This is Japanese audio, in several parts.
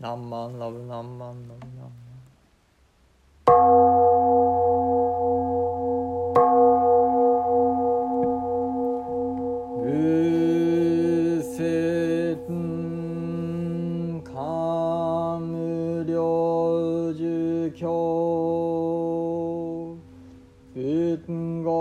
何万ラブ何万ラブ何万無線カム領儒教仏語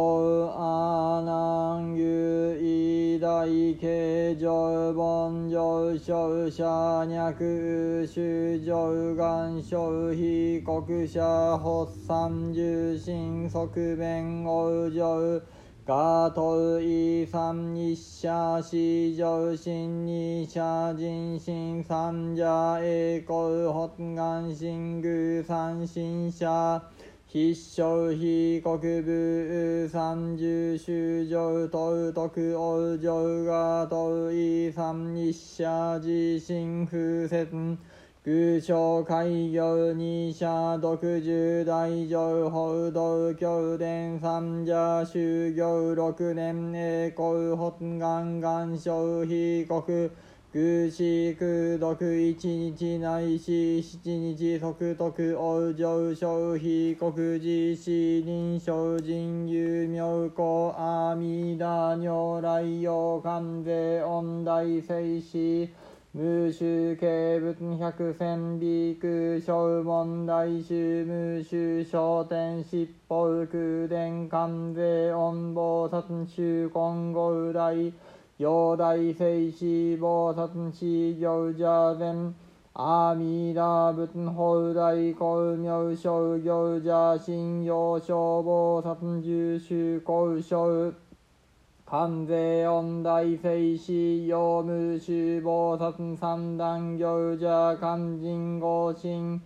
上昇者脈修上願小非国者発散重心側面往上ガトイ三日社四上心二社人心三者栄光発願心宮三心者必勝非国部三十修上東徳王上が東位三日社自身風説空小開業二社独十大乗報道教伝三者修行六年栄光発願願消費国空死空毒一日内し七日即徳往生消費国自死臨床人有妙高阿弥陀如来陽関税恩大聖死無臭軽仏百千美空小問大衆無臭商店七宝空伝関税恩菩薩衆今後大陽大聖子菩薩子行者前阿弥陀仏法大光明正行者信用消防殺重修高小関税恩大聖子用無臭菩薩三段行者勧進合心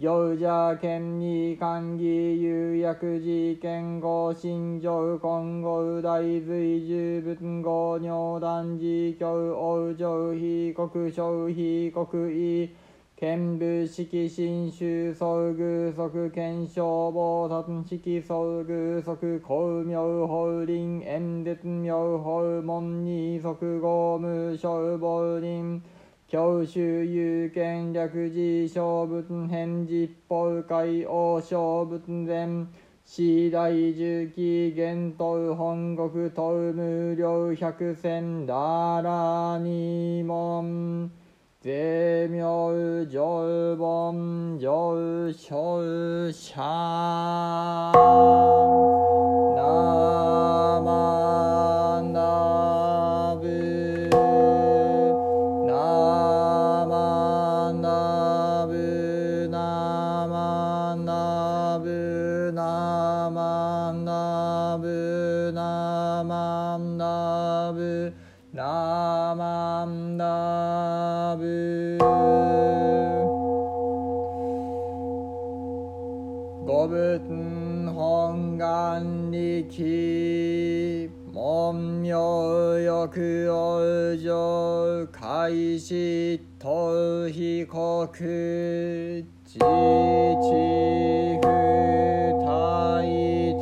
行者権利官議有薬事件合心上今後大随十仏合尿断事教往生非国消非国意見部式新州総具足検証菩薩式総具足公明法輪演説妙法門に即合無消防輪教習有権略事小仏返実法会王小仏前四大重機玄東本国東無料百戦ダラ二門税妙上本上昇者ナマ五分本願力門名欲往生開始逃避国自治不大天。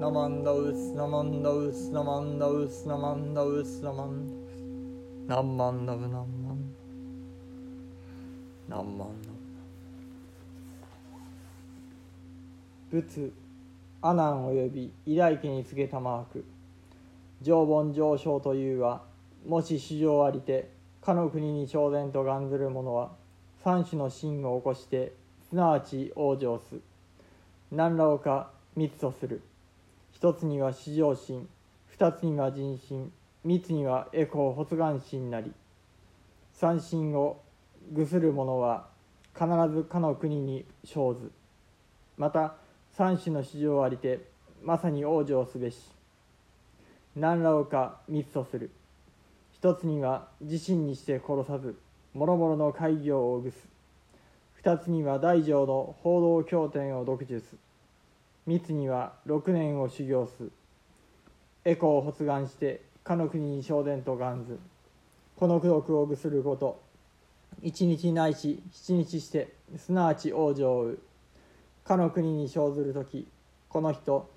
ナマンダウスナマンダウスナマンダウスナマンダウスナマンダウス何万ダブ何万何万。ダブ仏阿南および偉大家に告げたまわく常盆上昇というはもし史上ありてかの国に頂然と願ずる者は三種の真を起こしてすなわち往生す。何らおか三つとする。一つには至上心。二つには人心。三つにはエコ発願心なり。三心を具する者は必ずかの国に生ずまた三種の市場ありてまさに往生すべし何らおか三つとする。一つには自身にして殺さず諸々の会議をぐす。二つには大乗の報道経典を読受す。三つには六年を修行す。エコを発願してかの国に昇殿と願ずこの功徳をぐすること。一日ないし七日してすなわち往生を追う。かの国に生ずる時この人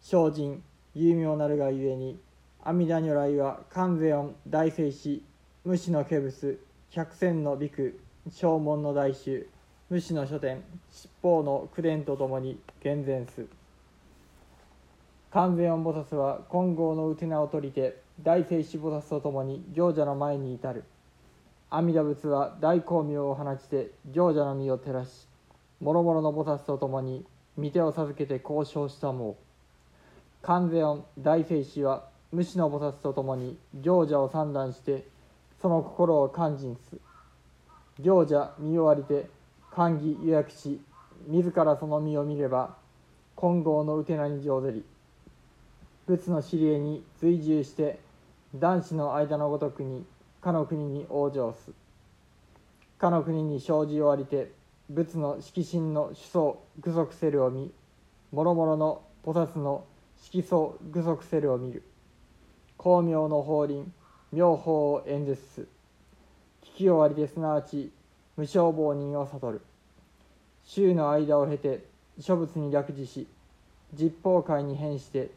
精進有名なるがゆえに阿弥陀如来は観世音大聖師無視の化仏百戦のビク正門の大衆無視の書店七宝の九伝とともに厳然す。観世音菩薩は金剛の内名を取りて大聖子菩薩とともに行者の前に至る。阿弥陀仏は大光明を放ちて行者の身を照らし諸々の菩薩とともに御手を授けて交渉したも観世音大聖子は無視の菩薩とともに行者を三段してその心を勧進す。行者見終わりて歓喜予約し自らその身を見れば金剛のうてなに上ぜり。仏の知り合いに追従して男子の間のごとくにかの国に往生す。かの国に生じ終わりて仏の色心の主相具足せるを見諸々の菩薩の色相具足せるを見る。光明の法輪妙法を演説す。聞き終わりですなわち無消防人を悟る。週の間を経て諸仏に略示し実法会に変して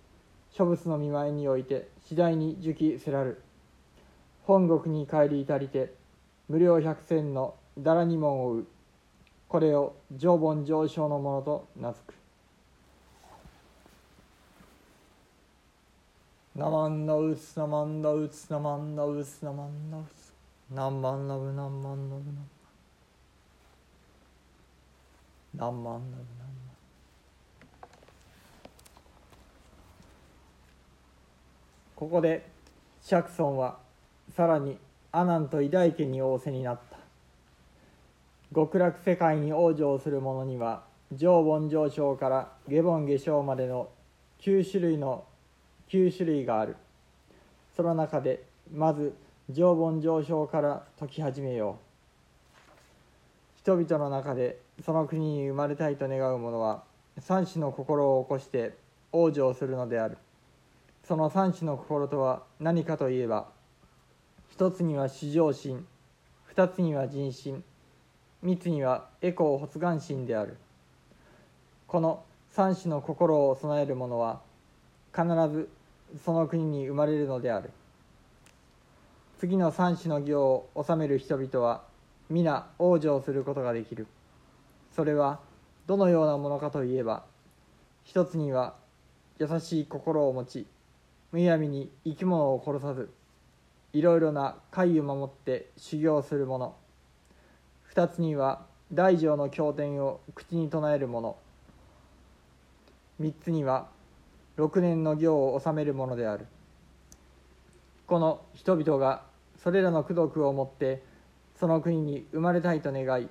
諸仏の見舞いにおいて次第に受記せらる。本国に帰り至りて無料百戦のだらに門を追う。これを常盆上昇のものと名付く。なまんのうつなまんのうつなまんのうつなまんのうつ。なんまんのブなんまんのブなんまんラブなんまんのブなんまんここで釈尊は「さらに阿南と偉大家に仰せになった。極楽世界に往生する者には上盆上昇から下盆下昇までの9種類の9種類がある。その中でまず上盆上昇から解き始めよう。人々の中でその国に生まれたいと願う者は三種の心を起こして往生するのである。その三種の心とは何かといえば一つには至上心二つには人心三つにはエコー発願心である。この三種の心を備える者は必ずその国に生まれるのである。次の三種の行を治める人々は皆往生することができる。それはどのようなものかといえば一つには優しい心を持ちむやみに生き物を殺さずいろいろな戒を守って修行する者二つには大乗の経典を口に唱える者三つには6年の行を治めるものである。この人々がそれらの功徳をもってその国に生まれたいと願い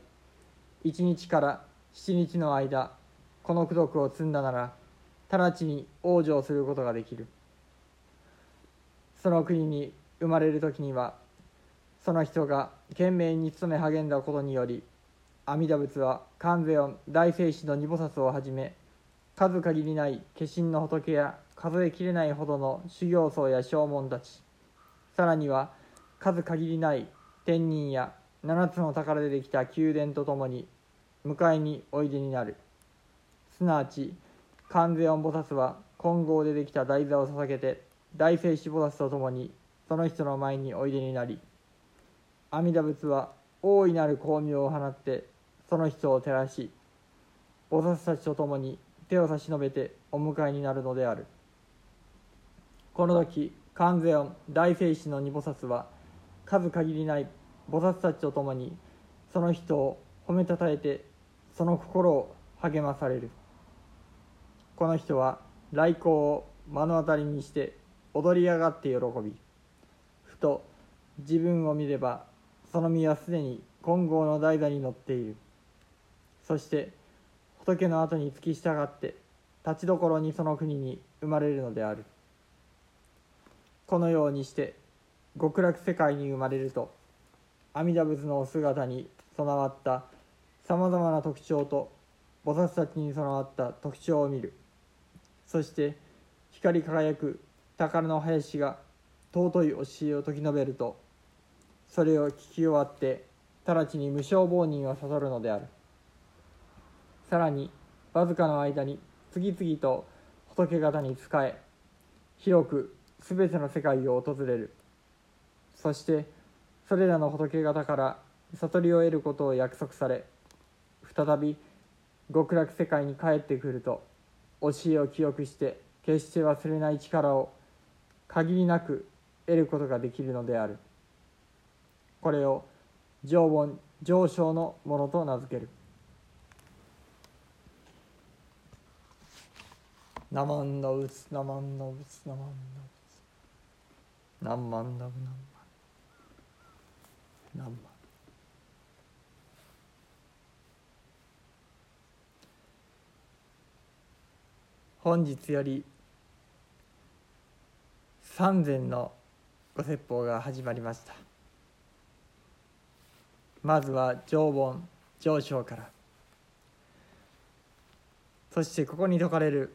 一日から七日の間この功徳を積んだなら直ちに往生することができる。その国に生まれる時にはその人が懸命に努め励んだことにより阿弥陀仏は観世音大聖子の二菩薩をはじめ数限りない化身の仏や数えきれないほどの修行僧や正門たち。さらには数限りない天人や七つの宝でできた宮殿とともに迎えにおいでになる。すなわち観世音菩薩は金剛でできた台座を捧げて大聖子菩薩とともにその人の前においでになり阿弥陀仏は大いなる光明を放ってその人を照らし菩薩たちとともに手を差し伸べてお迎えになるのである。この時観世音大聖子の二菩薩は数限りない菩薩たちと共にその人を褒めたたえてその心を励まされる。この人は来光を目の当たりにして踊り上がって喜びふと自分を見ればその身はすでに金剛の代打に乗っている。そして仏の後に付き従って立ちどころにその国に生まれるのである。このようにして極楽世界に生まれると阿弥陀仏のお姿に備わったさまざまな特徴と菩薩たちに備わった特徴を見る。そして光り輝く宝の林が尊い教えを説き述べるとそれを聞き終わって直ちに無償亡人を悟るのである。さらにわずかの間に次々と仏方に仕え広く全ての世界を訪れる。そしてそれらの仏方から悟りを得ることを約束され再び極楽世界に帰ってくると教えを記憶して決して忘れない力を限りなく得ることができるのである。これを常温上昇のものと名付ける。ナマンダウツナマンダウツナマンダウツナンマンダウナンマンナマン本日より三千のご説法が始まりました。まずは常盆上昇から。そしてここに説かれる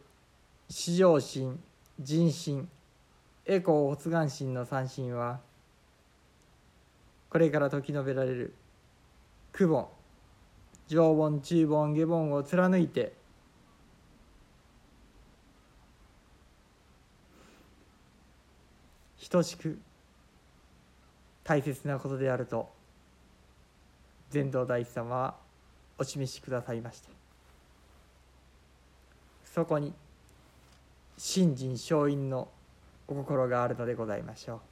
至上心人心エコー発願心の三心はこれから説き述べられる久本上盆中盆下盆を貫いて等しく大切なことであると全道大師様はお示しくださいましたそこに信心勝因のお心があるのでございましょう。